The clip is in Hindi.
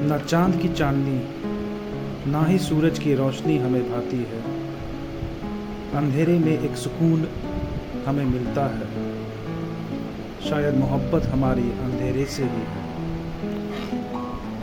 न चाँद की चांदनी, ना ही सूरज की रोशनी हमें भाती है। अंधेरे में एक सुकून हमें मिलता है। शायद मोहब्बत हमारी अंधेरे से ही है।